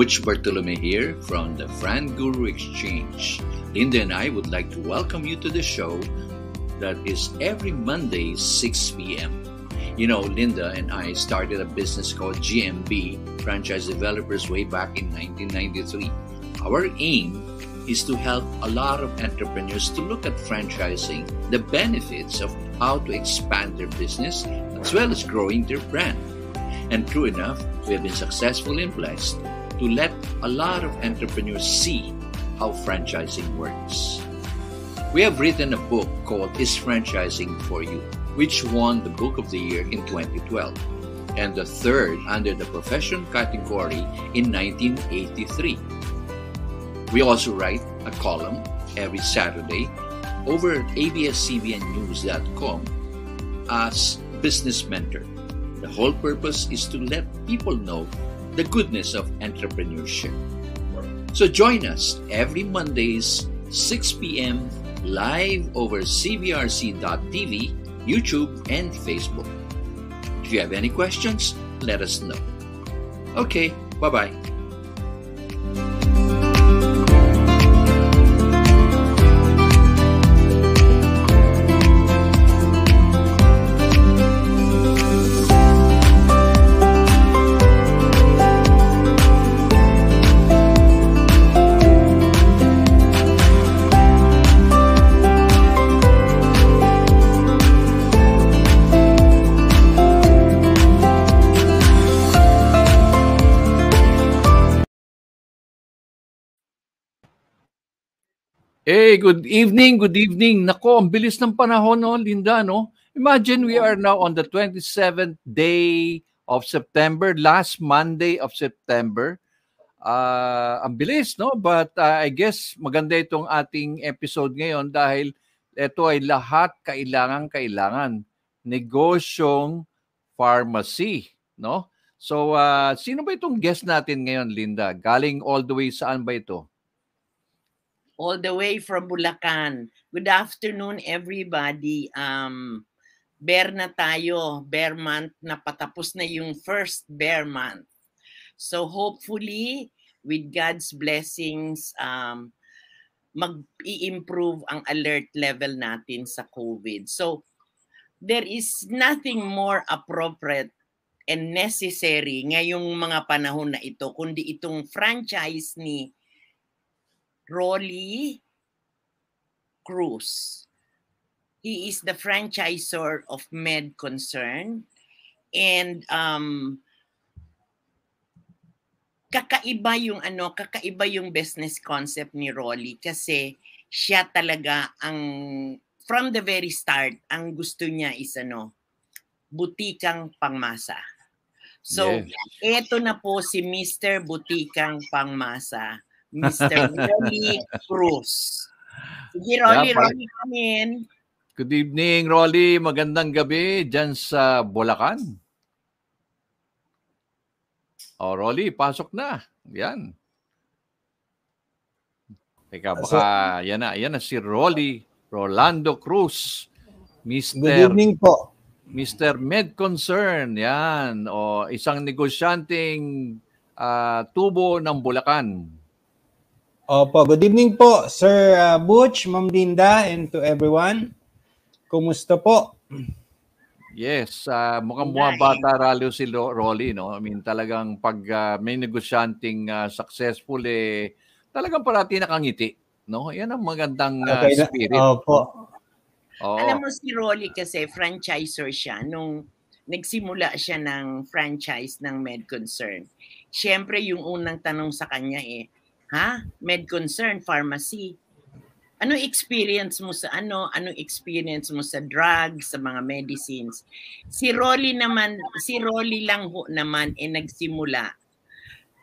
Butch Bartolome here from the Fran Guru Exchange. Linda and I would like to welcome you to the show that is every Monday, 6 p.m. You know, Linda and I started a business called GMB, Franchise Developers, way back in 1993. Our aim is to help a lot of entrepreneurs to look at franchising, the benefits of how to expand their business, as well as growing their brand. And true enough, we have been successful and blessed to let a lot of entrepreneurs see how franchising works. We have written a book called Is Franchising for You, which won the Book of the Year in 2012, and the third under the profession category in 1983. We also write a column every Saturday over at abscbnnews.com as Business Mentor. The whole purpose is to let people know the goodness of entrepreneurship. So join us every Mondays, 6 p.m. live over cbrc.tv, YouTube, and Facebook. If you have any questions, let us know. Okay, bye bye. Hey, good evening, good evening. Nako, ang bilis ng panahon, no, Linda, no? Imagine we are now on the 27th day of September, last Monday of September. Uh, ang bilis, no? But uh, I guess maganda itong ating episode ngayon dahil ito ay lahat kailangan-kailangan. Negosyong pharmacy, no? So, uh, sino ba itong guest natin ngayon, Linda? Galing all the way saan ba ito? All the way from Bulacan. Good afternoon, everybody. Um, bear na tayo, bear month na patapos na yung first bear month. So hopefully, with God's blessings, um, mag-i-improve ang alert level natin sa COVID. So there is nothing more appropriate and necessary ngayong mga panahon na ito kundi itong franchise ni Rolly Cruz. He is the franchisor of Med Concern. And um, kakaiba yung ano, kakaiba yung business concept ni Rolly kasi siya talaga ang from the very start ang gusto niya is ano, butikang pangmasa. So, yes. eto na po si Mr. Butikang Pangmasa. Mr. Rolly Cruz. Sige, Rolly, yeah, Rolly, come in. Good evening, Rolly. Magandang gabi dyan sa Bulacan. Oh, Rolly, pasok na. Yan. Teka, baka yan na. Yan na si Rolly Rolando Cruz. Mr. Good evening po. Mr. Med Concern. Yan. O, isang negosyanteng uh, tubo ng Bulacan. Opo, good evening po, Sir uh, Butch, Ma'am Linda, and to everyone. Kumusta po? Yes, uh, mukhang bumabata ralo si Rolly, no? I mean, talagang pag uh, may negosyanteng uh, successful, eh, talagang parati nakangiti, no? Yan ang magandang uh, okay, spirit. Opo. Oh. Alam mo si Rolly kasi franchisor siya nung nagsimula siya ng franchise ng MedConcern. Siyempre, yung unang tanong sa kanya eh, Ha? Med concern, pharmacy. Ano experience mo sa ano? Anong experience mo sa drugs, sa mga medicines? Si Rolly naman, si Rolly lang ho naman eh nagsimula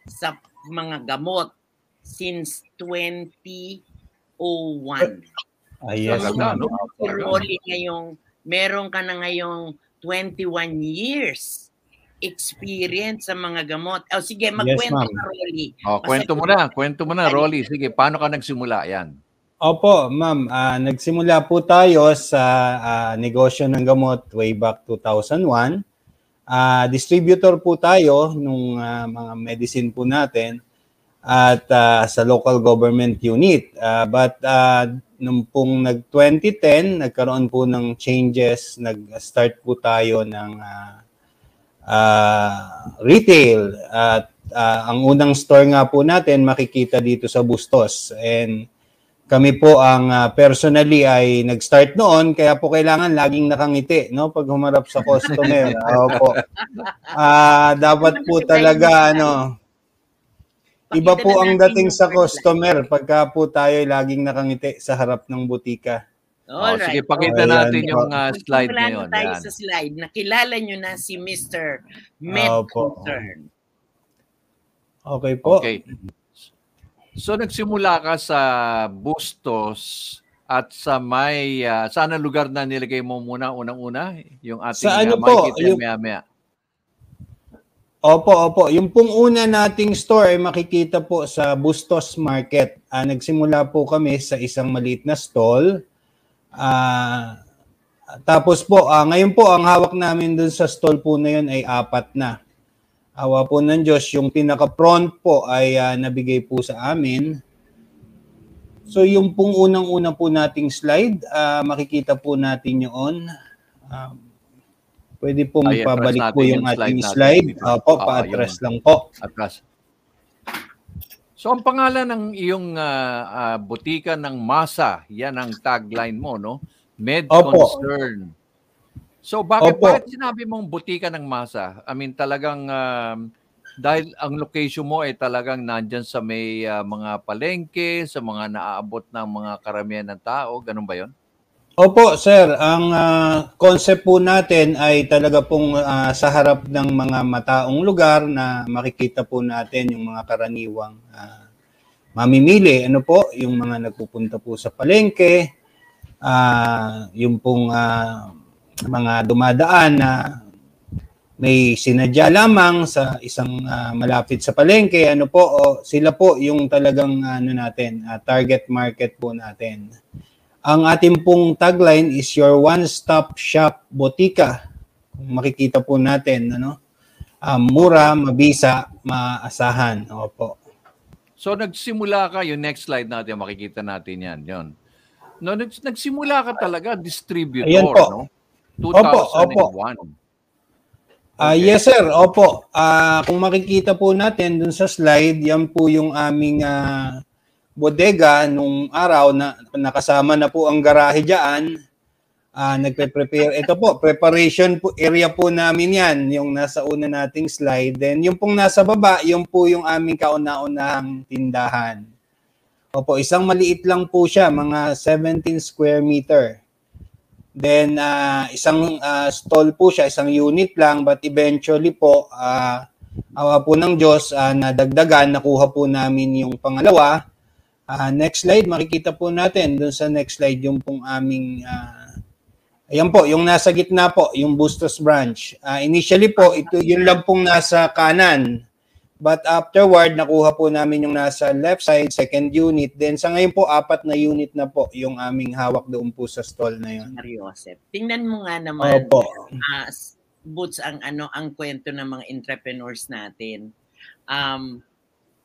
sa mga gamot since 2001. Ah, yes, so, no? Si Rolly ngayong, meron ka na ngayong 21 years experience sa mga gamot. Oh, sige, magkwento yes, ka, Rolly. Oh, kwento mo na, kwento mo na, Rolly. Sige, paano ka nagsimula yan? Opo, ma'am. Uh, nagsimula po tayo sa uh, negosyo ng gamot way back 2001. Uh, distributor po tayo nung uh, mga medicine po natin at uh, sa local government unit. Uh, but uh, nung pong nag-2010, nagkaroon po ng changes, nag-start po tayo ng uh, uh, retail at uh, ang unang store nga po natin makikita dito sa Bustos and kami po ang uh, personally ay nag-start noon kaya po kailangan laging nakangiti no pag humarap sa customer. Opo. Ah, uh, dapat po talaga ano Iba po ang dating sa customer pagka po tayo laging nakangiti sa harap ng butika. All oh, right. Sige, pakita oh, natin ayan, yung uh, slide na yun. tayo yan. sa slide. Nakilala nyo na si Mr. Med oh, Concern. Okay po. Okay. So nagsimula ka sa Bustos at sa may uh, saan ang lugar na nilagay mo muna unang-una yung ating sa ano uh, po, yung, maya-maya. Opo, opo. Yung pong una nating store ay makikita po sa Bustos Market. Uh, nagsimula po kami sa isang maliit na stall. Uh, tapos po, uh, ngayon po ang hawak namin dun sa stall po na yun ay apat na. Awa po ng Diyos, yung pinaka-front po ay uh, nabigay po sa amin. So yung pong unang-una po nating slide, uh, makikita po natin yun. Uh, pwede pong Ay, pabalik po yung, yung ating slide. slide. Opo, uh, pa-atras lang po. Atras. So ang pangalan ng iyong uh, uh, butika ng masa, yan ang tagline mo, no? Med Opo. Concern. So bakit, Opo. bakit sinabi mong butika ng masa? I mean talagang um, dahil ang location mo ay talagang nandyan sa may uh, mga palengke, sa mga naaabot ng mga karamihan ng tao, ganun ba yon? Opo, sir. Ang uh, concept po natin ay talaga pong uh, sa harap ng mga mataong lugar na makikita po natin yung mga karaniwang uh, mamimili. Ano po, yung mga nagpupunta po sa palengke, uh, yung pong uh, mga dumadaan na may sinadya lamang sa isang uh, malapit sa palengke ano po o sila po yung talagang ano natin uh, target market po natin ang ating pong tagline is your one stop shop botika kung makikita po natin ano um, mura mabisa maasahan opo so nagsimula ka yung next slide natin makikita natin yan yon no nagsimula ka talaga distributor Ayan po. no 2001. Opo, opo. Uh, yes sir, opo. Uh, kung makikita po natin dun sa slide, yan po yung aming uh, bodega nung araw na nakasama na po ang garahe diyan. Uh, nagpe-prepare. Ito po, preparation po, area po namin yan, yung nasa una nating slide. Then yung pong nasa baba, yung po yung aming kauna-unahang tindahan. Opo, isang maliit lang po siya, mga 17 square meter. Then uh, isang uh, stall po siya, isang unit lang but eventually po uh, awa po ng Diyos uh, nadagdagan, nakuha po namin yung pangalawa. Uh, next slide, makikita po natin dun sa next slide yung pong aming uh, ayan po, yung nasa gitna po, yung Bustos branch. Uh, initially po, ito yun lang pong nasa kanan But afterward, nakuha po namin yung nasa left side, second unit. Then sa ngayon po, apat na unit na po yung aming hawak doon po sa stall na yun. Mariosep. Tingnan mo nga naman, Opo. Uh, boots ang ano ang kwento ng mga entrepreneurs natin. Um,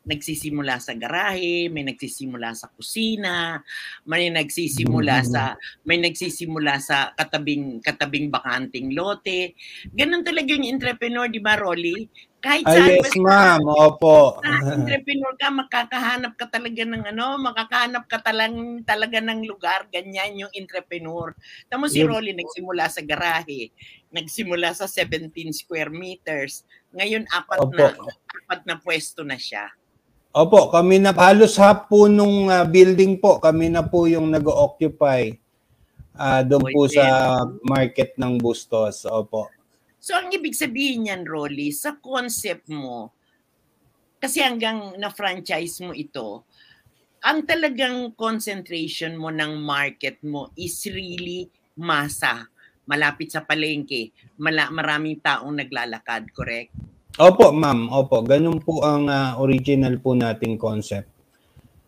nagsisimula sa garahe, may nagsisimula sa kusina, may nagsisimula mm-hmm. sa may nagsisimula sa katabing katabing bakanting lote. Ganun talaga yung entrepreneur, di ba, Rolly? Kahit Ay, saan yes, ma'am. Opo. entrepreneur ka, makakahanap ka talaga ng ano, makakahanap ka talang, talaga ng lugar. Ganyan yung entrepreneur. Tamo si Rolly nagsimula sa garahe, nagsimula sa 17 square meters. Ngayon, apat Opo. na apat na pwesto na siya. Opo, kami na halos half po nung uh, building po, kami na po yung nag-occupy uh, doon po sa market ng Bustos. Opo. So ang ibig sabihin niyan, Rolly, sa concept mo, kasi hanggang na-franchise mo ito, ang talagang concentration mo ng market mo is really masa, malapit sa palengke, mala, maraming taong naglalakad, correct? Opo, ma'am. Opo, ganun po ang uh, original po nating concept.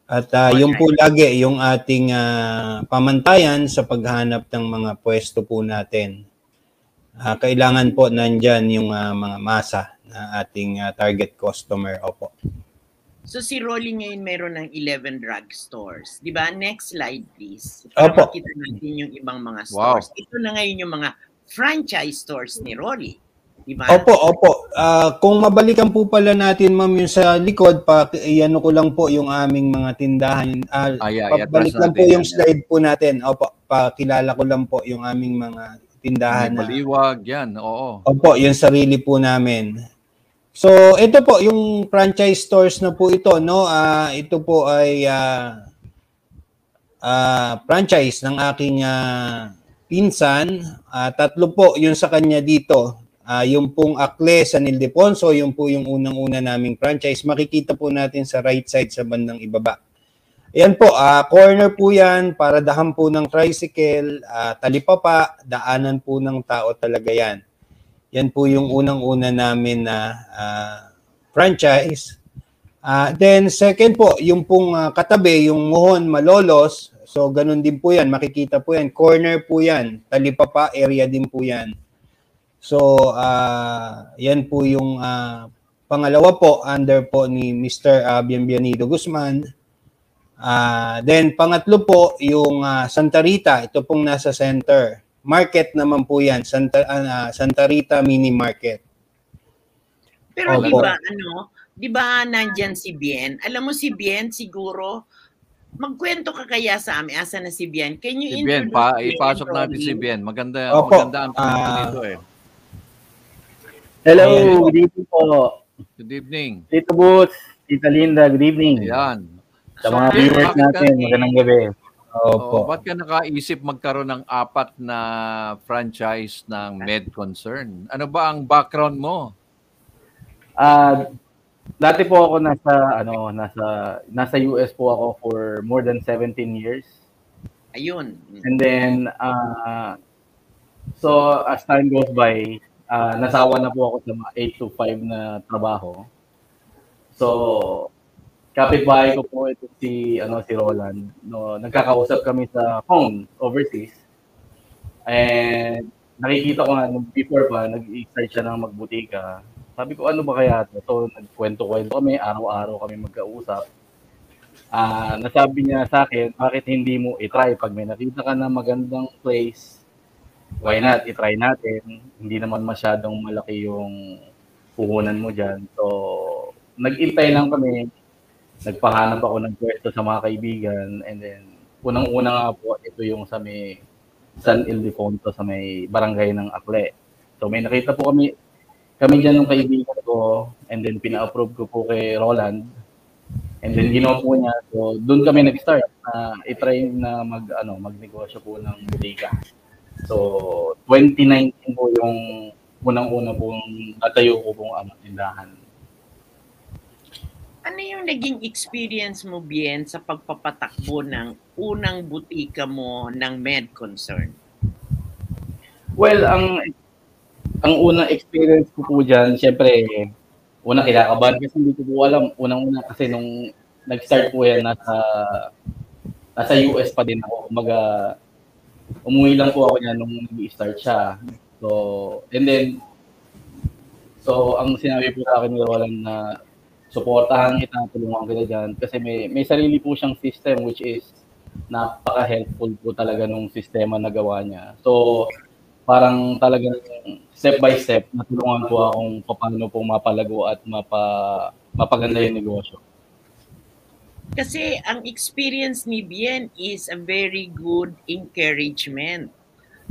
At uh, yung po lagi yung ating uh, pamantayan sa paghanap ng mga pwesto po natin uh, kailangan po nandyan yung uh, mga masa na ating uh, target customer. Opo. So si Rolly ngayon meron ng 11 drugstores. Di ba? Next slide please. Para Opo. makita natin yung ibang mga stores. Wow. Ito na ngayon yung mga franchise stores ni Rolly. Diba? Opo, opo. Uh, kung mabalikan po pala natin, ma'am, yung sa likod, pa, iano ko lang po yung aming mga tindahan. Uh, ah, yeah, pabalik lang po yung slide po natin. Opo, pakilala ko lang po yung aming mga tindahan. May maliwag, yan, oo. Opo, yung sarili po namin. So, ito po, yung franchise stores na po ito, no? Uh, ito po ay uh, uh, franchise ng aking uh, pinsan. Uh, tatlo po yung sa kanya dito. Uh, yung pong Akle San Ildefonso, yung po yung unang-una naming franchise. Makikita po natin sa right side sa bandang ibaba. Ayan po, uh, corner po yan, para dahan po ng tricycle, uh, talipapa, daanan po ng tao talaga yan. Yan po yung unang-una namin na uh, franchise. Uh, then second po, yung pong uh, katabi, yung Muhon Malolos. So ganun din po yan, makikita po yan. Corner po yan, Talipapa area din po yan. So uh, yan po yung uh, pangalawa po, under po ni Mr. Uh, Bienvenido Guzman. Uh, then pangatlo po, yung uh, Santa Rita, ito pong nasa center. Market naman po yan, Santa, uh, Santa Rita Mini Market. Pero di ba ano, di ba nandiyan si Bien? Alam mo si Bien siguro, magkwento ka kaya sa amin, asa na si Bien? Can you si Bien, pa, ipasok natin si Bien. Maganda, Opo. maganda ang uh, dito eh. Hello, good evening po. Good evening. Tito Boots, Tita Linda, good evening. Ayan. Sa mga viewers natin, magandang gabi. Opo. Oh, ba't ka nakaisip magkaroon ng apat na franchise ng Med Concern? Ano ba ang background mo? Uh, dati po ako nasa ano nasa nasa US po ako for more than 17 years. Ayun. And then uh, so as time goes by, uh, nasawa na po ako sa mga 8 to 5 na trabaho. So kapitbahay ko po ito si ano si Roland. No, nagkakausap kami sa phone overseas. And nakikita ko nga nung before pa nag-start siya ng magbutika. Sabi ko ano ba kaya to? So nagkwento-kwento kami, araw-araw kami magkausap. Uh, nasabi niya sa akin, bakit hindi mo i-try pag may nakita ka na magandang place? Why not i-try natin? Hindi naman masyadong malaki yung puhunan mo diyan. So nag-intay lang kami nagpahanap ako ng pwesto sa mga kaibigan and then unang-una nga po ito yung sa may San Ildefonso sa may barangay ng Akle. So may nakita po kami kami diyan ng kaibigan ko and then pina-approve ko po kay Roland and then ginawa po niya. So doon kami nag-start na uh, i-try na mag ano magnegosyo po ng bodega. So 2019 po yung unang-una pong natayo ko pong ano, tindahan ano yung naging experience mo, Bien, sa pagpapatakbo ng unang butika mo ng Med Concern? Well, ang ang unang experience ko po dyan, syempre, unang kinakabahan kasi hindi ko po alam. Unang-una kasi nung nag-start po yan, nasa, nasa US pa din ako. Kumaga, umuwi lang po ako niya nung nag-start siya. So, and then, so ang sinabi po sa akin ni Roland na suportahan kita, tulungan kita dyan. Kasi may, may sarili po siyang system which is napaka-helpful po talaga nung sistema na gawa niya. So, parang talagang step by step, natulungan po akong paano po mapalago at mapa, mapaganda yung negosyo. Kasi ang experience ni Bien is a very good encouragement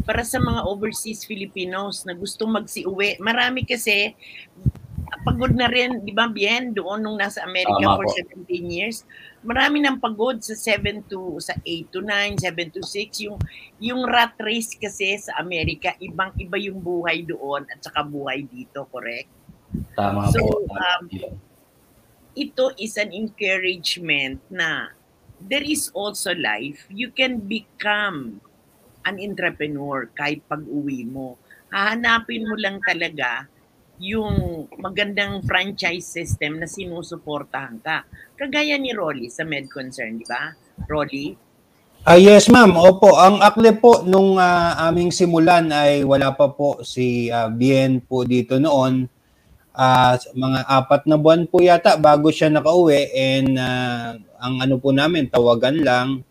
para sa mga overseas Filipinos na gustong magsiuwi. Marami kasi pagod na rin, di ba, Bien, doon nung nasa America Tama for po. 17 years. Marami nang pagod sa 7 to, sa 8 to 9, 7 to 6. Yung, yung rat race kasi sa Amerika, ibang-iba yung buhay doon at saka buhay dito, correct? Tama so, po. Um, ito is an encouragement na there is also life. You can become an entrepreneur kahit pag-uwi mo. Hahanapin mo lang talaga yung magandang franchise system na sinusuportahan ka. Kagaya ni Rolly sa MedConcern, di ba? Rolly? Ah, yes, ma'am. Opo, ang akle po nung uh, aming simulan ay wala pa po si uh, Bien po dito noon. Uh, mga apat na buwan po yata bago siya nakauwi and uh, ang ano po namin, tawagan lang.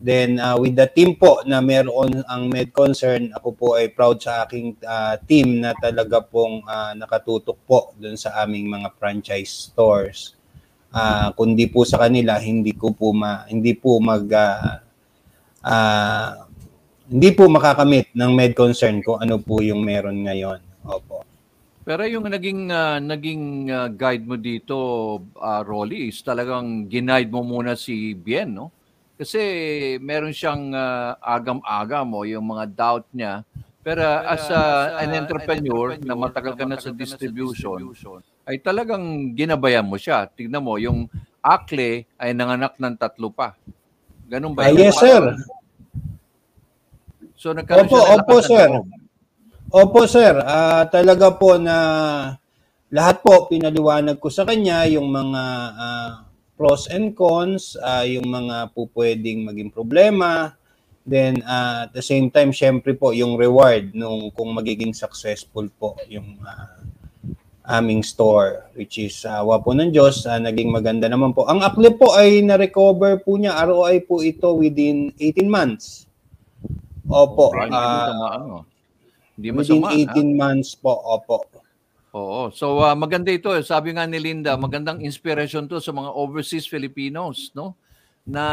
Then uh, with the team po na meron ang Med Concern, ako po ay proud sa aking uh, team na talaga pong uh, nakatutok po doon sa aming mga franchise stores. Uh, kundi po sa kanila, hindi ko po ma, hindi po mag uh, uh, hindi po makakamit ng med concern kung ano po yung meron ngayon. Opo. Pero yung naging uh, naging uh, guide mo dito, uh, Rolly, is talagang ginaid mo muna si Bien, no? Kasi meron siyang uh, agam-agam o yung mga doubt niya. Pero uh, as uh, an entrepreneur na matagal ka na sa distribution, ay talagang ginabayan mo siya. Tignan mo, yung Akle ay nanganak ng tatlo pa. Ganun ba? Uh, yes, sir. So opo, opo, sir. Opo, sir. Uh, talaga po na lahat po pinaliwanag ko sa kanya yung mga uh, pros and cons, uh, yung mga po pwedeng maging problema. Then uh, at the same time, syempre po yung reward nung kung magiging successful po yung uh, aming store which is uh, po ng Diyos uh, naging maganda naman po. Ang akli po ay na-recover po niya ROI po ito within 18 months. Opo. Right, uh, hindi masama. Within 18 ha? months po, opo. Oo. So uh, maganda ito. Eh. Sabi nga ni Linda, magandang inspiration to sa mga overseas Filipinos, no? Na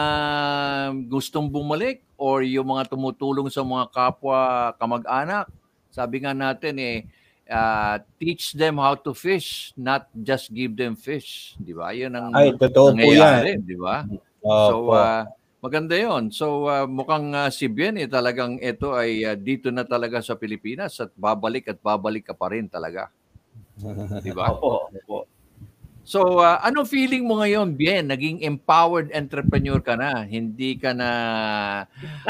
gustong bumalik or yung mga tumutulong sa mga kapwa kamag-anak. Sabi nga natin eh, uh, teach them how to fish, not just give them fish. Di ba? Yun ang Ay, totoo po yan. Di ba? So, uh, Maganda yon. So uh, mukhang uh, si Bien eh, talagang ito ay uh, dito na talaga sa Pilipinas at babalik at babalik ka pa rin talaga. Di ba? Opo, opo. So, uh, ano feeling mo ngayon, Bien? Naging empowered entrepreneur ka na. Hindi ka na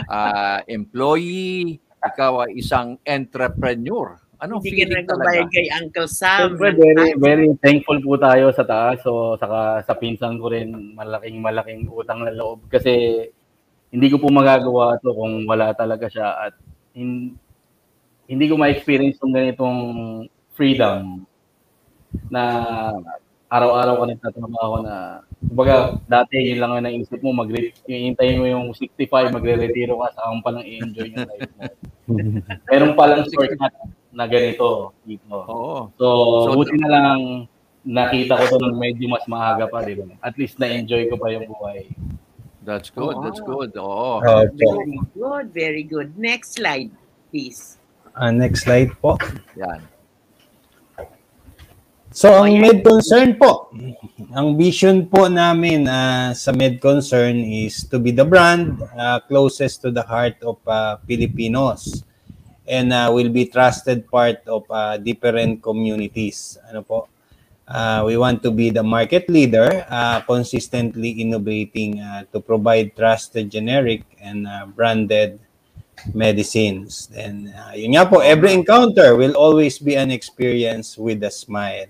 uh, employee. Ikaw ay isang entrepreneur. Anong Hindi feeling talaga? kay Uncle Sam. Siyempre, very, very thankful po tayo sa taas. So, saka sa pinsan ko rin, malaking, malaking utang na loob. Kasi, hindi ko po magagawa to kung wala talaga siya. At hin, hindi ko ma-experience yung ganitong freedom na araw-araw ka nagtatrabaho na kumbaga dati yun lang ang naisip mo mag iintayin mo yung 65 magre-retiro ka sa pa lang i-enjoy yung life mo. Meron pa lang shortcut na ganito dito. Oo. So, so buti na lang nakita ko to nung medyo mas maaga pa, di ba? At least na-enjoy ko pa yung buhay. That's good. Oh. That's good. Oo. Okay. Very good. Very good. Next slide, please. Uh, next slide po. Yan. So, ang med concern po, ang vision po namin uh, sa med concern is to be the brand uh, closest to the heart of uh, Filipinos and uh, will be trusted part of uh, different communities. Ano po? Uh, we want to be the market leader, uh, consistently innovating uh, to provide trusted generic and uh, branded medicines. And uh, yun nga po, every encounter will always be an experience with a smile.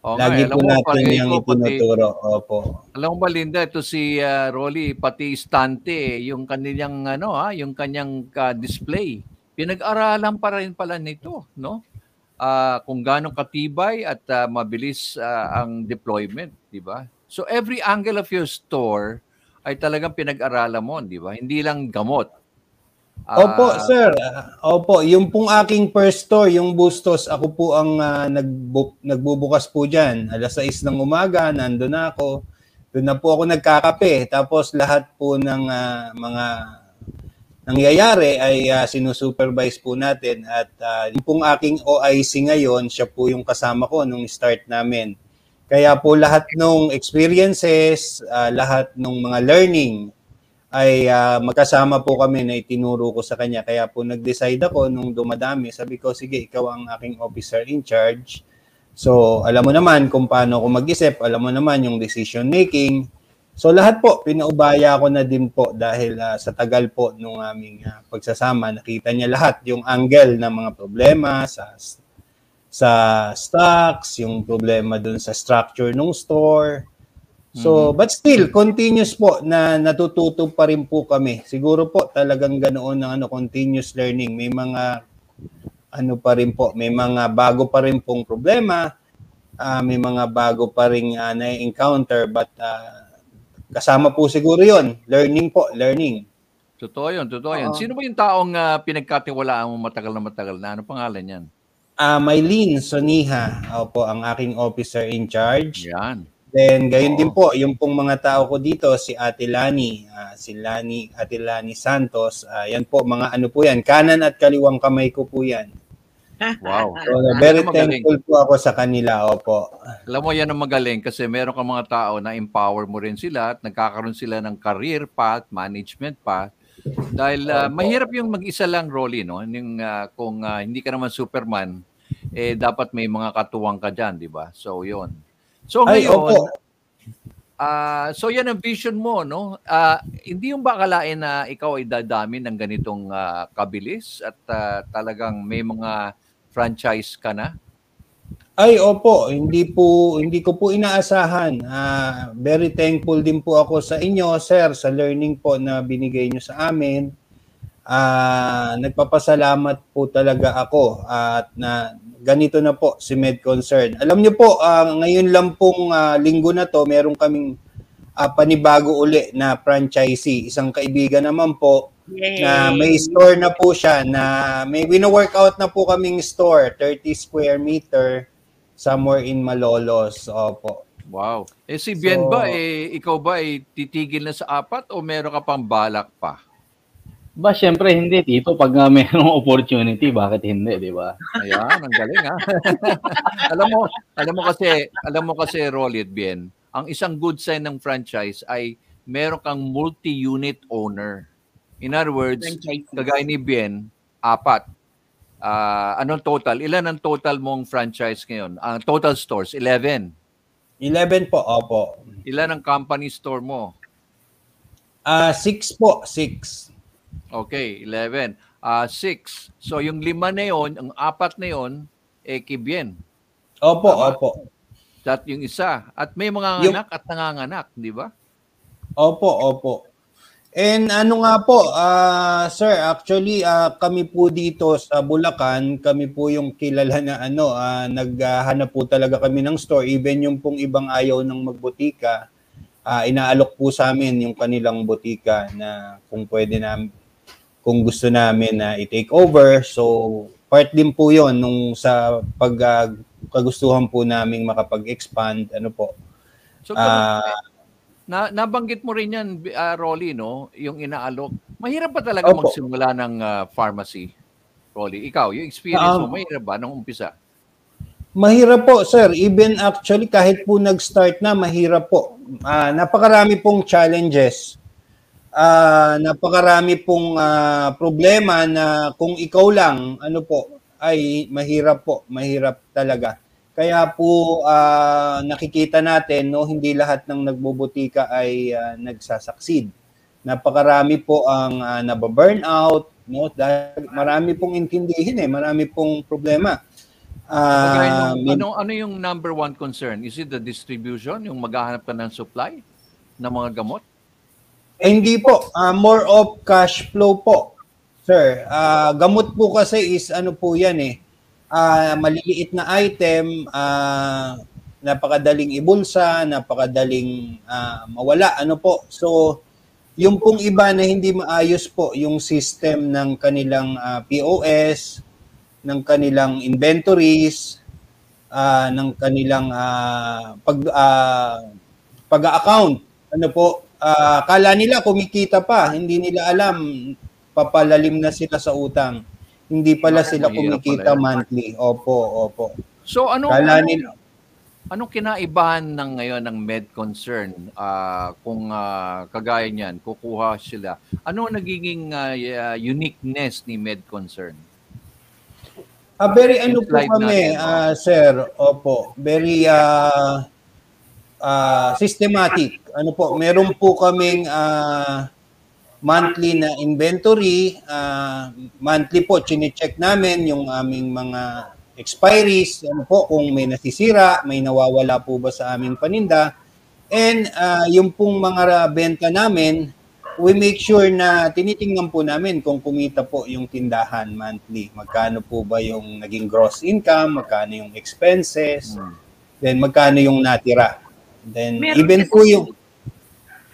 Oh, Lagi nga, po natin yung itinuturo. Opo. Alam mo ba, Linda, ito si uh, Rolly, pati Stante, yung kanyang, ano, ha, yung kanyang uh, display pinag-aralan pa rin pala nito, no? Uh, kung gaano katibay at uh, mabilis uh, ang deployment, di ba? So every angle of your store ay talagang pinag-aralan mo, di ba? Hindi lang gamot. Uh, Opo, sir. Opo, yung pong aking first store, yung Bustos, ako po ang uh, nagbu- nagbubukas po diyan. Alas 6 ng umaga, nandoon na ako. Doon na po ako nagkakape. Tapos lahat po ng uh, mga nangyayari ay uh, sinusupervise po natin at uh, yung pong aking OIC ngayon, siya po yung kasama ko nung start namin. Kaya po lahat ng experiences, uh, lahat ng mga learning ay uh, magkasama po kami na itinuro ko sa kanya. Kaya po nag-decide ako nung dumadami, sabi ko, sige, ikaw ang aking officer in charge. So, alam mo naman kung paano ako mag-isip, alam mo naman yung decision making, So lahat po, pinaubaya ko na din po dahil uh, sa tagal po nung aming uh, pagsasama, nakita niya lahat yung angle ng mga problema sa sa stocks, yung problema dun sa structure ng store. So, but still, continuous po na natututo pa rin po kami. Siguro po talagang ganoon ng ano, continuous learning. May mga ano pa rin po, may mga bago pa rin pong problema, uh, may mga bago pa rin uh, na-encounter, but uh, kasama po siguro yon Learning po, learning. Totoo yun, totoo yun. Sino ba yung taong uh, pinagkatiwalaan mo matagal na matagal na? Ano pangalan yan? Uh, Maylene Soniha, opo, ang aking officer in charge. Yan. Then, gayon din po, yung pong mga tao ko dito, si Ate Lani, uh, si Lani, Ate Lani Santos, uh, yan po, mga ano po yan, kanan at kaliwang kamay ko po yan. Wow. So, very thankful po ako sa kanila, opo. Alam mo, yan ang magaling kasi meron kang mga tao na empower mo rin sila at nagkakaroon sila ng career path, management path. Dahil uh, mahirap yung mag-isa lang, Rolly, no? Yung, uh, kung uh, hindi ka naman Superman, eh dapat may mga katuwang ka dyan, di ba? So, yon So ngayon, uh, so yan ang vision mo, no? Uh, hindi yung ba akalain na ikaw ay dadami ng ganitong uh, kabilis at uh, talagang may mga franchise ka na? Ay, opo, hindi po hindi ko po inaasahan. Uh, very thankful din po ako sa inyo, sir, sa learning po na binigay niyo sa amin. Uh, nagpapasalamat po talaga ako at na ganito na po si MedConcern. Alam niyo po, uh, ngayon lang pong uh, linggo na to, meron kaming uh, panibago uli na franchisee. Isang kaibigan naman po Yay. na may store na po siya na may wino-workout na po kaming store, 30 square meter somewhere in Malolos. Opo. Wow. Eh si Bien so, ba, eh, ikaw ba ay eh, titigil na sa apat o meron ka pang balak pa? Ba, syempre hindi, Tito. Pag uh, mayroong opportunity, bakit hindi, di ba? Ayan, ang galing, ha? alam mo, alam mo kasi, alam mo kasi, Rolit Bien, ang isang good sign ng franchise ay meron kang multi-unit owner. In other words, kagaya ni Bien, apat. Uh, anong total? Ilan ang total mong franchise ngayon? Ang uh, total stores, 11. 11 po, opo. Ilan ang company store mo? Ah, uh, 6 po, 6. Okay, 11. Uh, 6. So yung lima na yon, ang apat na yon, eh kibyen. Opo, Tama? opo. At yung isa. At may mga yung... anak at nanganganak, di ba? Opo, opo. And ano nga po, uh, sir, actually uh, kami po dito sa Bulacan, kami po yung kilala na ano, uh, naghahanap po talaga kami ng store. Even yung pong ibang ayaw ng magbutika, uh, inaalok po sa amin yung kanilang butika na kung pwede na kung gusto namin na i-take over. So, part din po yon nung sa pag uh, kagustuhan po naming makapag-expand, ano po. So, uh, na, nabanggit mo rin yan, uh, Rolly, no? Yung inaalok. Mahirap ba talaga opo. magsimula ng uh, pharmacy, Rolly? Ikaw, yung experience um, mo, mahirap ba nung umpisa? Mahirap po, sir. Even actually, kahit po nag-start na, mahirap po. Uh, napakarami pong challenges uh, napakarami pong uh, problema na kung ikaw lang, ano po, ay mahirap po, mahirap talaga. Kaya po uh, nakikita natin no hindi lahat ng nagbubutika ay uh, nagsasucceed. Napakarami po ang uh, nababurn out, no? Dahil marami pong intindihin eh, marami pong problema. Uh, ano, ano yung number one concern? Is it the distribution? Yung maghahanap ka ng supply ng mga gamot? Eh, hindi po, uh, more of cash flow po. Sir, uh, gamot po kasi is ano po yan eh. Uh, maliliit na item, uh, napakadaling ibulsa, napakadaling uh, mawala, ano po. So, yung pong iba na hindi maayos po yung system ng kanilang uh, POS, ng kanilang inventories, uh, ng kanilang uh, pag uh, pag-account, ano po, uh, kala nila kumikita pa, hindi nila alam papalalim na sila sa utang. Hindi pala sila kumikita monthly. Opo, opo. So ano kala nila Anong kinaibahan ng ngayon ng med concern uh, kung uh, kagaya niyan kukuha sila? Ano nagiging uh, uniqueness ni med concern? Uh, very ano po kami, uh, sir. Opo. Very uh, uh, systematic. Ano po, meron po kaming uh, monthly na inventory. Uh, monthly po, chine-check namin yung aming mga expiries. Ano po, kung may nasisira, may nawawala po ba sa aming paninda. And uh, yung pong mga benta namin, we make sure na tinitingnan po namin kung kumita po yung tindahan monthly. Magkano po ba yung naging gross income, magkano yung expenses, hmm. then magkano yung natira. Then meron even po yung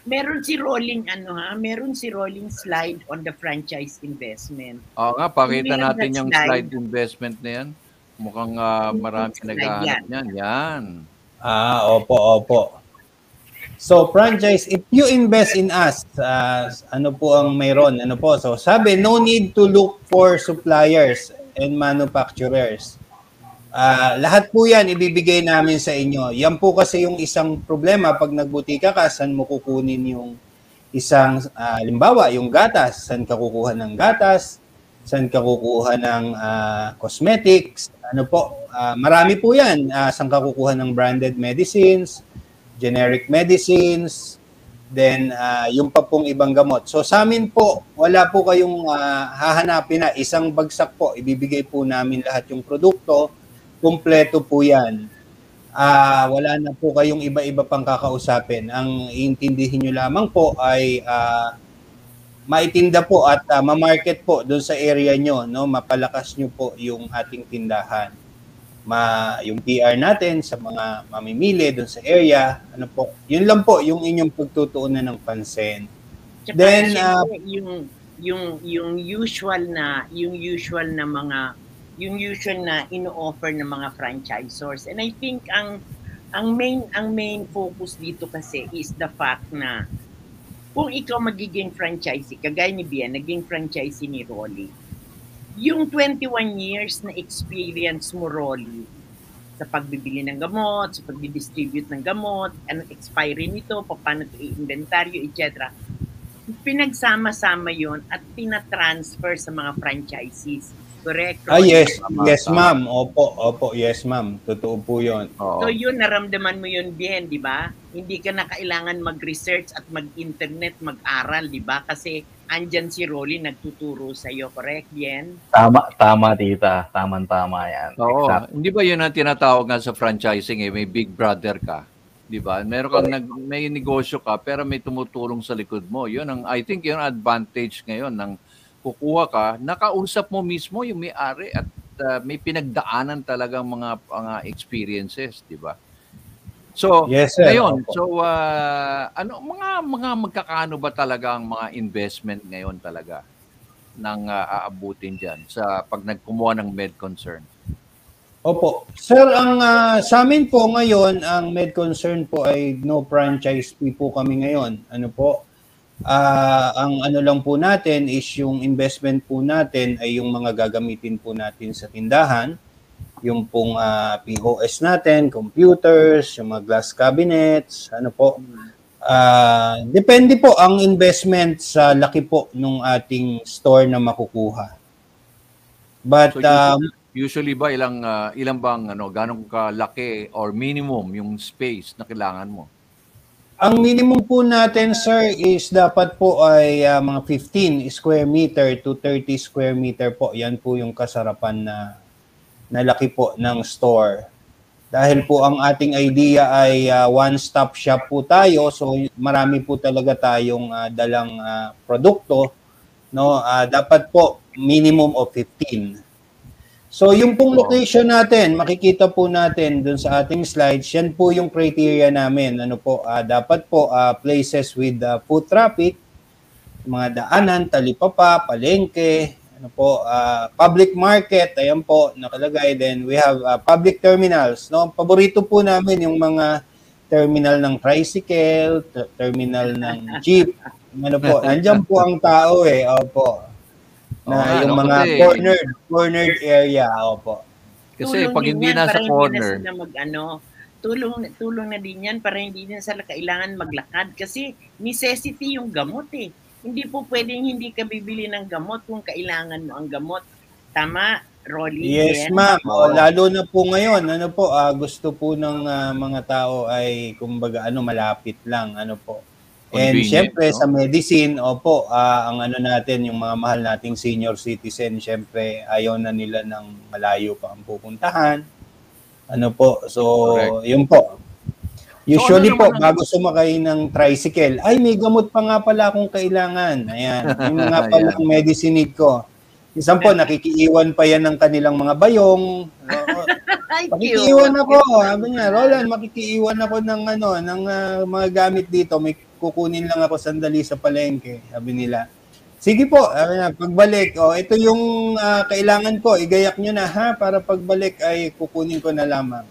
Meron si rolling ano ha, meron si rolling slide on the franchise investment. Oo nga, pakita natin yung slide. slide investment na yan. Mukhang uh, marami naghahanap yan. Yan. Ah, opo, opo. So franchise, if you invest in us, uh, ano po ang mayroon? Ano po? So sabi, no need to look for suppliers and manufacturers. Uh, lahat po yan ibibigay namin sa inyo. Yan po kasi yung isang problema pag nagbutika ka, saan mo kukunin yung isang, uh, limbawa, yung gatas. Saan ka kukuha ng gatas? Saan ka kukuha ng uh, cosmetics? Ano po? Uh, marami po yan. Uh, saan ka kukuha ng branded medicines? generic medicines, then uh, yung pa pong ibang gamot. So sa amin po, wala po kayong uh, hahanapin na isang bagsak po. Ibibigay po namin lahat yung produkto. Kumpleto po yan. Uh, wala na po kayong iba-iba pang kakausapin. Ang iintindihin nyo lamang po ay uh, maitinda po at uh, ma-market po doon sa area nyo. No? Mapalakas nyo po yung ating tindahan ma yung PR natin sa mga mamimili doon sa area, ano po, yun lang po yung inyong pagtutuunan ng pansin. Tsaka Then uh, yung yung yung usual na yung usual na mga yung usual na ino-offer ng mga franchisors. And I think ang ang main ang main focus dito kasi is the fact na kung ikaw magiging franchisee, kagaya ni Bian, naging franchisee ni Rolly, yung 21 years na experience mo, Rolly, sa pagbibili ng gamot, sa pagdi-distribute ng gamot, anong expiry nito, paano ito i-inventaryo, etc. Pinagsama-sama yon at tina-transfer sa mga franchisees. Correct? Ah, yes. Yes, ma'am. Opo, opo. Yes, ma'am. Totoo po yun. Oo. So yun, naramdaman mo yun bien, di ba? Hindi ka na kailangan mag-research at mag-internet, mag-aral, di ba? Kasi andyan si Rolly nagtuturo sa iyo, correct, Bien? Tama, tama tita. Tama-tama yan. Oo. Exact. Hindi ba yun ang tinatawag nga sa franchising eh, may big brother ka? 'di ba? Meron kang nag, may negosyo ka pero may tumutulong sa likod mo. 'Yun ang I think 'yun ang advantage ngayon ng kukuha ka, nakausap mo mismo yung may-ari at uh, may pinagdaanan talagang mga mga experiences, 'di ba? So, yes, sir. ngayon, so uh, ano mga mga magkakaano ba talaga ang mga investment ngayon talaga ng uh, aabutin diyan sa pag nagkumuha ng med concern? Opo. Sir, ang uh, sa amin po ngayon, ang med concern po ay no franchise fee po kami ngayon. Ano po? Uh, ang ano lang po natin is yung investment po natin ay yung mga gagamitin po natin sa tindahan yung pong uh, ah, POS natin, computers, yung mga glass cabinets, ano po. Uh, depende po ang investment sa laki po ng ating store na makukuha. But so usually, um, usually ba ilang uh, ilang bang ano ganong kalaki or minimum yung space na kailangan mo? Ang minimum po natin sir is dapat po ay uh, mga 15 square meter to 30 square meter po. Yan po yung kasarapan na na laki po ng store. Dahil po ang ating idea ay uh, one-stop shop po tayo, so marami po talaga tayong uh, dalang uh, produkto, no? Uh, dapat po minimum of 15. So yung pong location natin, makikita po natin dun sa ating slides, yan po yung criteria namin. Ano po, uh, dapat po uh, places with uh, foot traffic, mga daanan, talipapa, palengke, ano po, uh, public market, ayan po, nakalagay. Then we have uh, public terminals. No? Paborito po namin yung mga terminal ng tricycle, ter- terminal ng jeep. Ano po, nandiyan po ang tao eh. Opo. Na oh, yung mga kasi, cornered, cornered area. Opo. Kasi tulong pag hindi na sa corner. Na mag, ano, tulong, tulong na din yan para hindi na sila kailangan maglakad. Kasi necessity yung gamot eh hindi po pwedeng hindi ka bibili ng gamot kung kailangan mo ang gamot. Tama, Rolly? Yes, ma'am. O, lalo na po ngayon, ano po, uh, gusto po ng uh, mga tao ay, kumbaga, ano, malapit lang, ano po. And syempre, no? sa medicine, opo, uh, ang ano natin, yung mga mahal nating senior citizen, syempre, ayaw na nila ng malayo pa ang pupuntahan. Ano po, so, Correct. yun po. Usually ano po, naman ang- bago sumakay ng tricycle, ay may gamot pa nga pala akong kailangan. Ayan, yung mga pala Ayan. medicine need ko. Isang po, nakikiiwan pa yan ng kanilang mga bayong. Oo. Ay, Makikiiwan ako. Sabi niya, Roland, makikiiwan ako ng ano, ng ah, mga gamit dito. May kukunin lang ako sandali sa palengke. Sabi nila. Sige po, niya, pagbalik, oh, ito yung ah, kailangan ko, igayak nyo na ha, para pagbalik ay kukunin ko na lamang.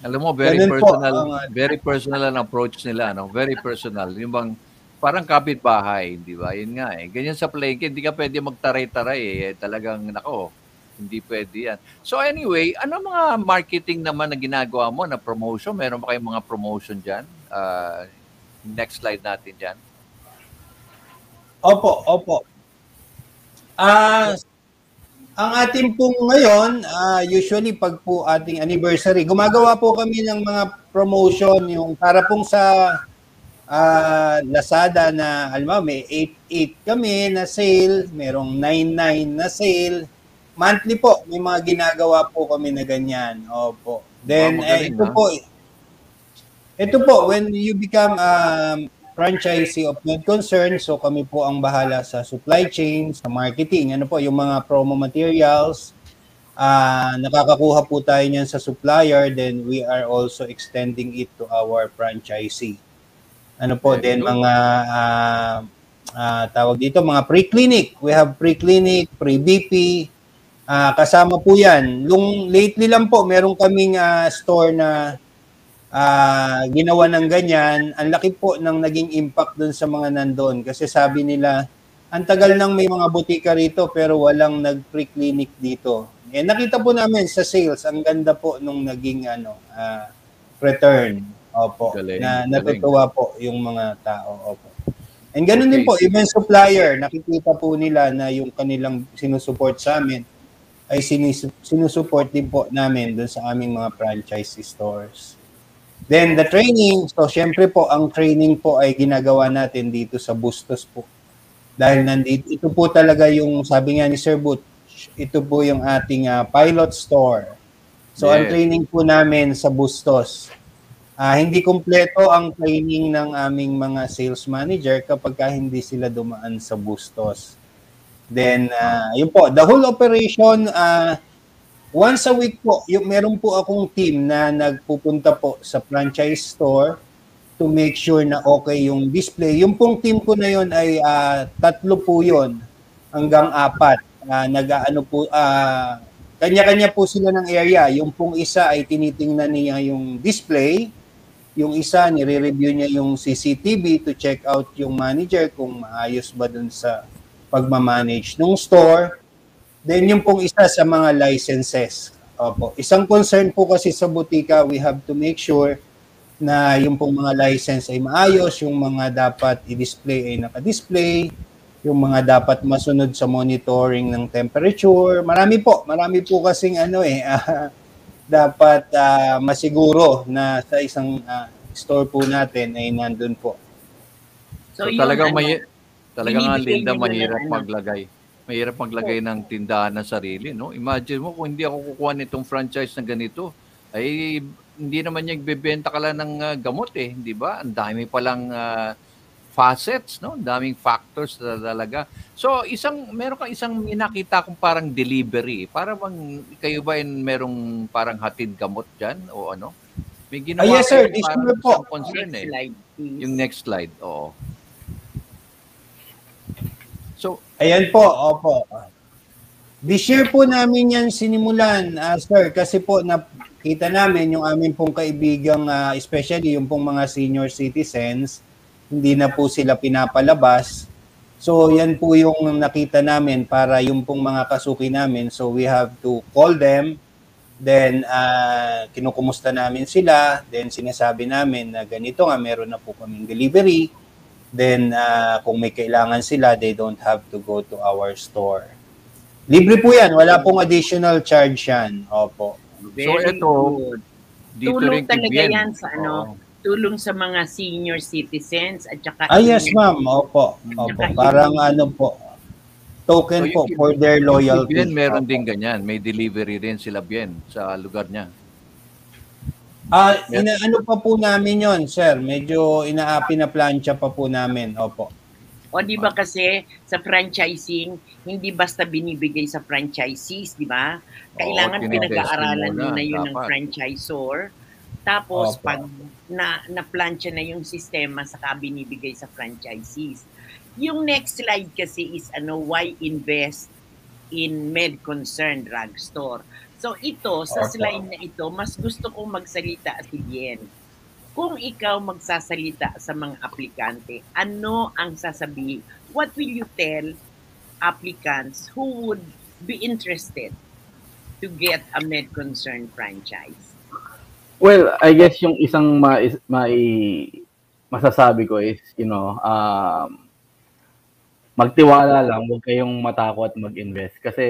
Alam mo, very Ganun po personal, ang, uh, very personal ang approach nila, no? Very personal. Yung bang parang kapitbahay, di ba? Yun nga eh. Ganyan sa palengke, hindi ka pwede magtaray-taray eh. Talagang, nako, hindi pwede yan. So anyway, ano mga marketing naman na ginagawa mo na promotion? Meron ba kayong mga promotion dyan? Ah, next slide natin dyan. Opo, opo. Ah, ang ating pong ngayon, ah, usually pag po ating anniversary, gumagawa po kami ng mga promotion yung para pong sa ah, Lazada na alam mo, may 8-8 kami na sale, merong 9-9 na sale. Monthly po, may mga ginagawa po kami na ganyan. Opo. Then, eh, magaling, ito ah. po, ito po, when you become um, franchisee of Med Concern, so kami po ang bahala sa supply chain, sa marketing, ano po, yung mga promo materials, ah nakakakuha po tayo niyan sa supplier, then we are also extending it to our franchisee. Ano po, then mga ah, ah, tawag dito, mga pre-clinic. We have pre-clinic, pre-BP, ah, kasama po yan. Lung, lately lang po, meron kaming ah, store na ah ginawa ng ganyan, ang laki po ng naging impact dun sa mga nandoon. Kasi sabi nila, ang tagal nang may mga butika rito pero walang nag-pre-clinic dito. Eh, nakita po namin sa sales, ang ganda po nung naging ano, ah, return. Opo. Galing, na galing. natutuwa po yung mga tao. Opo. And ganun din Okay. po, even supplier, nakikita po nila na yung kanilang sinusuport sa amin ay sinusuport din po namin doon sa aming mga franchise stores. Then the training, so syempre po ang training po ay ginagawa natin dito sa Bustos po. Dahil nandito, ito po talaga yung sabi nga ni Sir Boot, ito po yung ating ah, pilot store. So ang Yes. training po namin sa Bustos, ah, hindi kumpleto ang training ng aming mga sales manager kapag ka hindi sila dumaan sa Bustos. Then, ah, yun po, the whole operation, ah, once a week po, yung, meron po akong team na nagpupunta po sa franchise store to make sure na okay yung display. Yung pong team ko na yun ay ah, tatlo po yun hanggang apat. Ah, nag-ano po, ah, kanya-kanya po sila ng area. Yung pong isa ay tinitingnan niya yung display. Yung isa, nire-review niya yung CCTV to check out yung manager kung maayos ba dun sa pagmamanage ng store. Then yung pong isa sa mga licenses. Opo. Isang concern po kasi sa butika, we have to make sure na yung pong mga license ay maayos, yung mga dapat i-display ay naka-display, yung mga dapat masunod sa monitoring ng temperature. Marami po, marami po kasing ano eh, ah, dapat ah, masiguro na sa isang ah, store po natin ay nandun po. So, yun, talagang ano, may talagang Linda mahirap ng ano. Mahirap maglagay ng tindahan ng sarili, no? Imagine mo kung hindi ako kukuha nitong franchise na ganito, ay hindi naman niya bebenta ka lang ng ah, gamot eh, di ba? Ang dami palang ah, facets, no? Ang daming factors na talaga. So, isang meron kang isang may nakita kong parang delivery. Para bang kayo ba yung merong parang hatid gamot diyan o ano? May ginawa Ah, yes, sir. This parang po. concern Next eh. slide, please. Yung next slide, oo. So, Ayan po, opo. This year po namin yan sinimulan, ah, sir, kasi po nakita namin yung aming pong kaibigang, ah, especially yung pong mga senior citizens, hindi na po sila pinapalabas. So yan po yung nakita namin para yung pong mga kasuki namin. So we have to call them, then ah, kinukumusta namin sila, then sinasabi namin na ganito nga, meron na po kaming delivery, then ah, kung may kailangan sila, they don't have to go to our store. Libre po yan, wala pong additional charge yan. Opo. Very ito, good. dito Tulong rin talaga Bien. yan sa ano, Oo. tulong sa mga senior citizens at saka Ah, yes, ma'am. Opo. Opo. Parang ano po, token So, po for their loyalty. Bien, meron Opo. din ganyan. May delivery rin sila Bien sa lugar niya. Ah, ina, ano pa po namin yon sir? Medyo inaapi na plancha pa po namin. Opo. O di ba kasi sa franchising, hindi basta binibigay sa franchisees, di ba? Kailangan Oo, pinag-aaralan mo na, yun ng dapat. franchisor. Tapos Opo. pag na na-plancha na yung sistema saka binibigay sa franchisees. Yung next slide kasi is ano why invest in med concern drugstore. So ito sa Opo. slide na ito mas gusto kong magsalita si Bien. Kung ikaw magsasalita sa mga aplikante, ano ang sasabihin? What will you tell applicants who would be interested to get a med concern franchise? Well, I guess yung isang ma, mai masasabi ko is, you know, um, magtiwala lang, huwag kayong matakot mag-invest kasi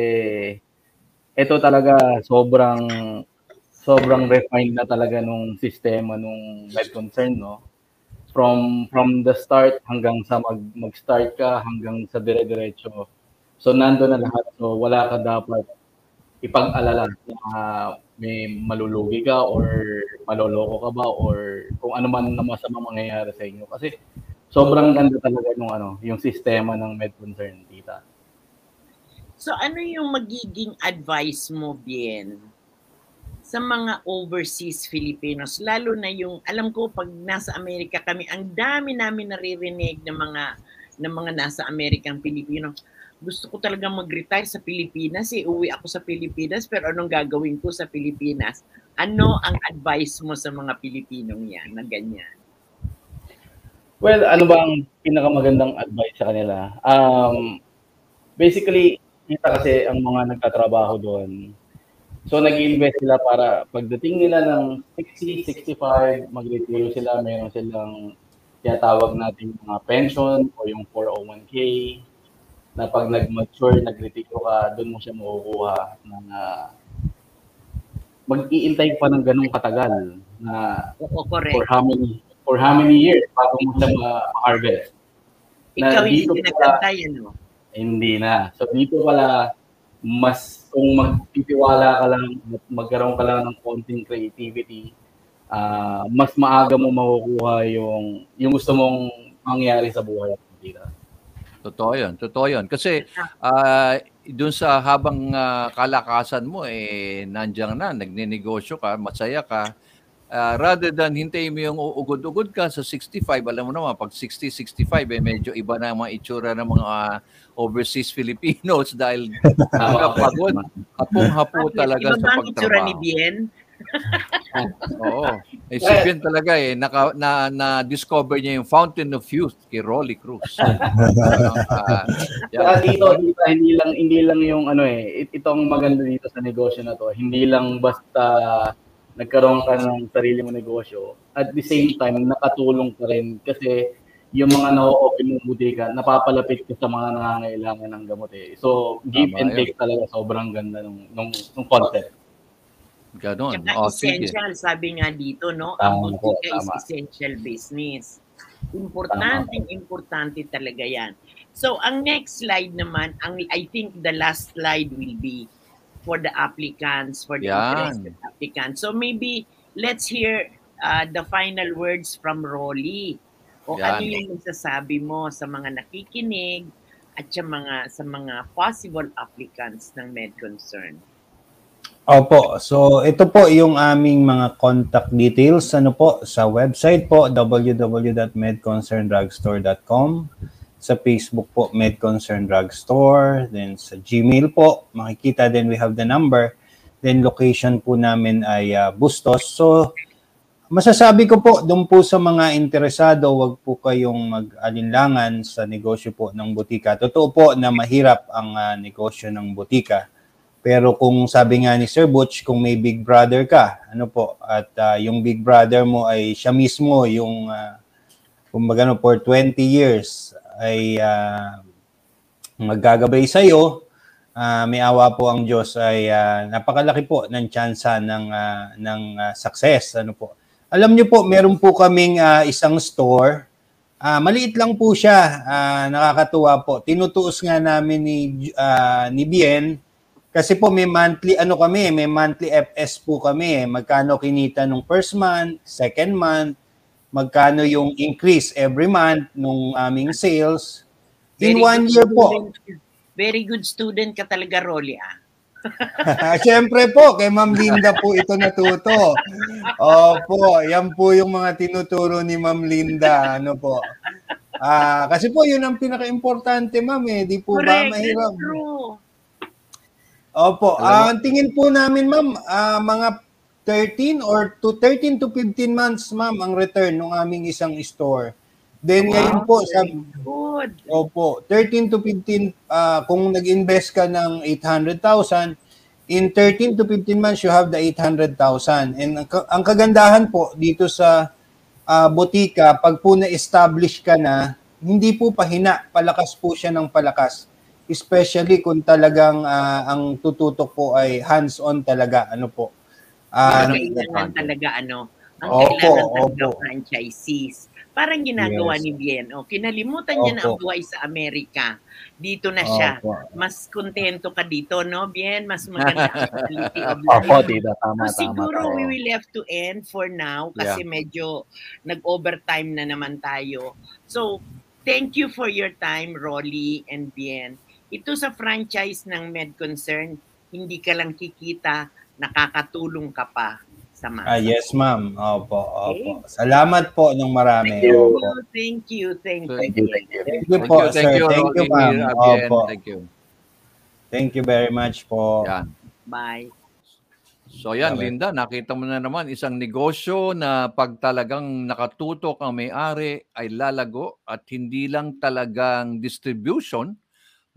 ito talaga sobrang sobrang refined na talaga nung sistema nung med concern, no? From from the start hanggang sa mag mag-start ka hanggang sa dire-diretso. So nandoon na lahat. So wala ka dapat ipag-alala na may malulugi ka or maloloko ka ba or kung ano man na masama mangyayari sa inyo. Kasi sobrang ganda talaga yung ano, yung sistema ng med concern, tita. So ano yung magiging advice mo, Bien, sa mga overseas Filipinos, lalo na yung, alam ko pag nasa Amerika kami, ang dami namin naririnig ng mga ng mga nasa Amerikang Pilipino. Gusto ko talaga mag-retire sa Pilipinas, eh. uwi ako sa Pilipinas, pero anong gagawin ko sa Pilipinas? Ano ang advice mo sa mga Pilipinong yan na ganyan? Well, ano ba ang pinakamagandang advice sa kanila? Um, basically, kita kasi ang mga nagtatrabaho doon. So, nag-invest sila para pagdating nila ng 60, 65, mag-retiro sila, mayroon silang tinatawag natin mga pension o yung 401k na pag nag-mature, nag-retiro ka, doon mo siya makukuha na mag-iintay pa ng ganong katagal na Oo, for correct. how many for how many years bago mo siya ma-harvest. Ikaw na yung dito pinagkantay, ano? Hindi na. So dito pala mas kung magtitiwala ka lang magkaroon ka lang ng konting creativity, ah mas maaga mo makukuha yung yung gusto mong mangyari sa buhay at dito. Totoo yun, totoo yun. Kasi ah doon sa habang ah, kalakasan mo, eh, nandiyan na, nagninegosyo ka, masaya ka, Ah, rather than hintayin mo yung ugod-ugod ka sa 65, alam mo naman, pag 60, 65, eh, medyo iba na mga itsura ng mga ah, overseas Filipinos dahil pagod, hapong-hapo talaga Iba sa ba ang itsura ni pagtrabaho. Bien? Oo. Isipin talaga eh, naka, na, na-discover niya yung Fountain of Youth kay Rolly Cruz. Ah, Kaya yan. dito, dito hindi lang hindi lang yung ano eh it- itong maganda dito sa negosyo na to. Hindi lang basta nagkaroon ka ng sarili mong negosyo. At the same time, nakatulong ka rin kasi yung mga na-open mong butika, napapalapit ka sa mga nangangailangan ng gamot eh. So, give Tama and yun. take talaga sobrang ganda nung, nung, nung concept. Ganon. Tsaka Oh, sige. essential, sabi nga dito, no? Tama Ang butika is tama. essential business. Importante, importante talaga yan. So, ang next slide naman, ang I think the last slide will be for the applicants, for the Yan. interested applicants. So, maybe let's hear uh, the final words from Rolly. O Yan. ano yung masasabi mo sa mga nakikinig at sa mga sa mga possible applicants ng med concern. Opo. So, ito po yung aming mga contact details ano po sa website po www.medconcerndrugstore.com sa Facebook po Medconcern Drugstore, then sa Gmail po makikita then we have the number, then location po namin ay ah, Bustos. So, masasabi ko po doon po sa mga interesado, wag po kayong mag-alinlangan sa negosyo po ng butika. Totoo po na mahirap ang ah, negosyo ng butika. Pero kung sabi nga ni Sir Butch, kung may big brother ka, ano po, at ah, yung big brother mo ay siya mismo yung, uh, kumbaga no, for 20 years ay ah, maggagabay sa iyo, may awa po ang Diyos ay ah, napakalaki po ng tsansa ng ah, ng ah, success ano po. Alam niyo po, meron po kaming ah, isang store. Ah, maliit lang po siya, ah, nakakatuwa po. Tinutuos nga namin ni ah, ni Bien Kasi po may monthly, ano kami, may monthly FS po kami. Magkano kinita nung first month, second month, magkano yung increase every month nung aming sales. In Very one year po. student. Very good student ka talaga, Rolly, ah. Siyempre po, kay Ma'am Linda po ito natuto. Opo, yan po yung mga tinuturo ni Ma'am Linda. Ano po. Ah, kasi po yun ang pinaka-importante, Ma'am eh. Di po ba Correct, mahirap? that's true. Opo, Alam mo- ah, tingin po namin, Ma'am, ah, mga 13 or to 13 to 15 months, Ma'am, ang return ng aming isang store. Then ngayon po sa Good. Opo, 13 to 15 ah, kung nag-invest ka ng 800,000 in 13 to 15 months you have the 800,000. And ang, ang kagandahan po dito sa ah, botika pag po na-establish ka na hindi po pahina, palakas po siya ng palakas. Especially kung talagang ah, ang tututok po ay hands-on talaga, ano po. Ah, Ang Ano, kailangan talaga, ano, ang Opo, kailangan talaga opo. franchisees. Parang ginagawa Yes. ni Bien. O, kinalimutan niya na ang Opo. buhay sa Amerika. Dito na siya. Opo. Mas kontento ka dito, no, Bien? Mas maganda ang quality of life. Opo, tita. Tama, So, tama. siguro tama. we will have to end for now kasi medyo nag-overtime na naman tayo. So, thank you for your time, Rolly and Bien. Ito sa franchise ng MedConcern, hindi ka lang kikita, nakakatulong ka pa sa mga. ah, yes, ma'am. Opo, opo. Salamat po ng marami. Thank you, Opo. thank you, thank you. Thank you, thank you. Thank you Thank po, you, sir. thank you, Thank you, ma'am. Opo. Thank you. Thank you very much po. Yan. Bye. So yan, Okay. Linda, nakita mo na naman isang negosyo na pag talagang nakatutok ang may-ari ay lalago at hindi lang talagang distribution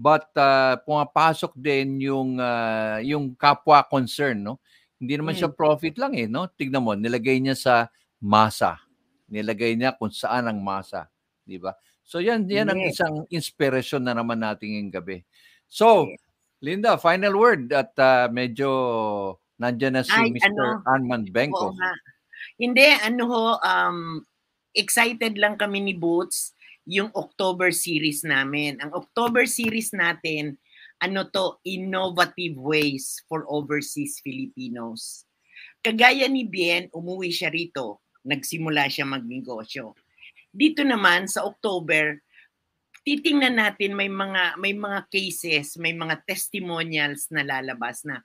but uh, pumapasok din yung uh, yung kapwa concern, no? Hindi naman siya profit lang eh, no? Tignan mo, nilagay niya sa masa. Nilagay niya kung saan ang masa, di ba? So yan yan ang isang inspirasyon na naman natin ngayong gabi. So, Linda, final word at uh, medyo Nandiyan na si Ay, Mr. ano? Armand Benko. Hindi, ano ho, um, excited lang kami ni Boots yung October series namin. Ang October series natin, ano to, innovative ways for overseas Filipinos. Kagaya ni Bien, umuwi siya rito. Nagsimula siya magnegosyo. Dito naman sa October, titingnan natin may mga may mga cases, may mga testimonials na lalabas na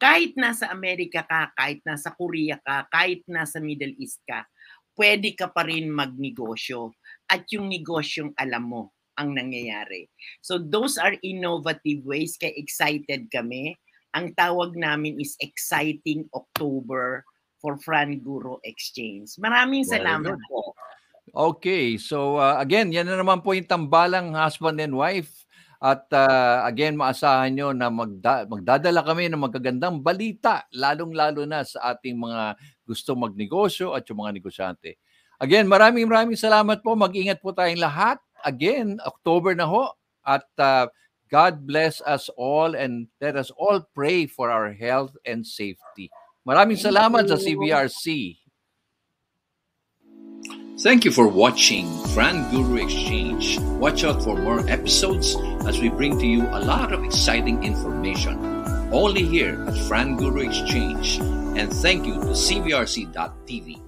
kahit nasa Amerika ka, kahit nasa Korea ka, kahit nasa Middle East ka, pwede ka pa rin magnegosyo at yung negosyong alam mo ang nangyayari. So those are innovative ways kaya excited kami. Ang tawag namin is Exciting October for Fran Guro Exchange. Maraming salamat po. Okay, so uh, again, yan na naman po yung tambalang husband and wife. At uh, again, maasahan nyo na magda- magdadala kami ng magagandang balita, lalong-lalo na sa ating mga gusto magnegosyo at yung mga negosyante. Again, maraming maraming salamat po. Mag-ingat po tayong lahat. Again, October na ho. At uh, God bless us all and let us all pray for our health and safety. Maraming Thank salamat sa. CBRC. Thank you for watching Fran Guru Exchange. Watch out for more episodes as we bring to you a lot of exciting information. Only here at Fran Guru Exchange. And thank you to CBRC.tv.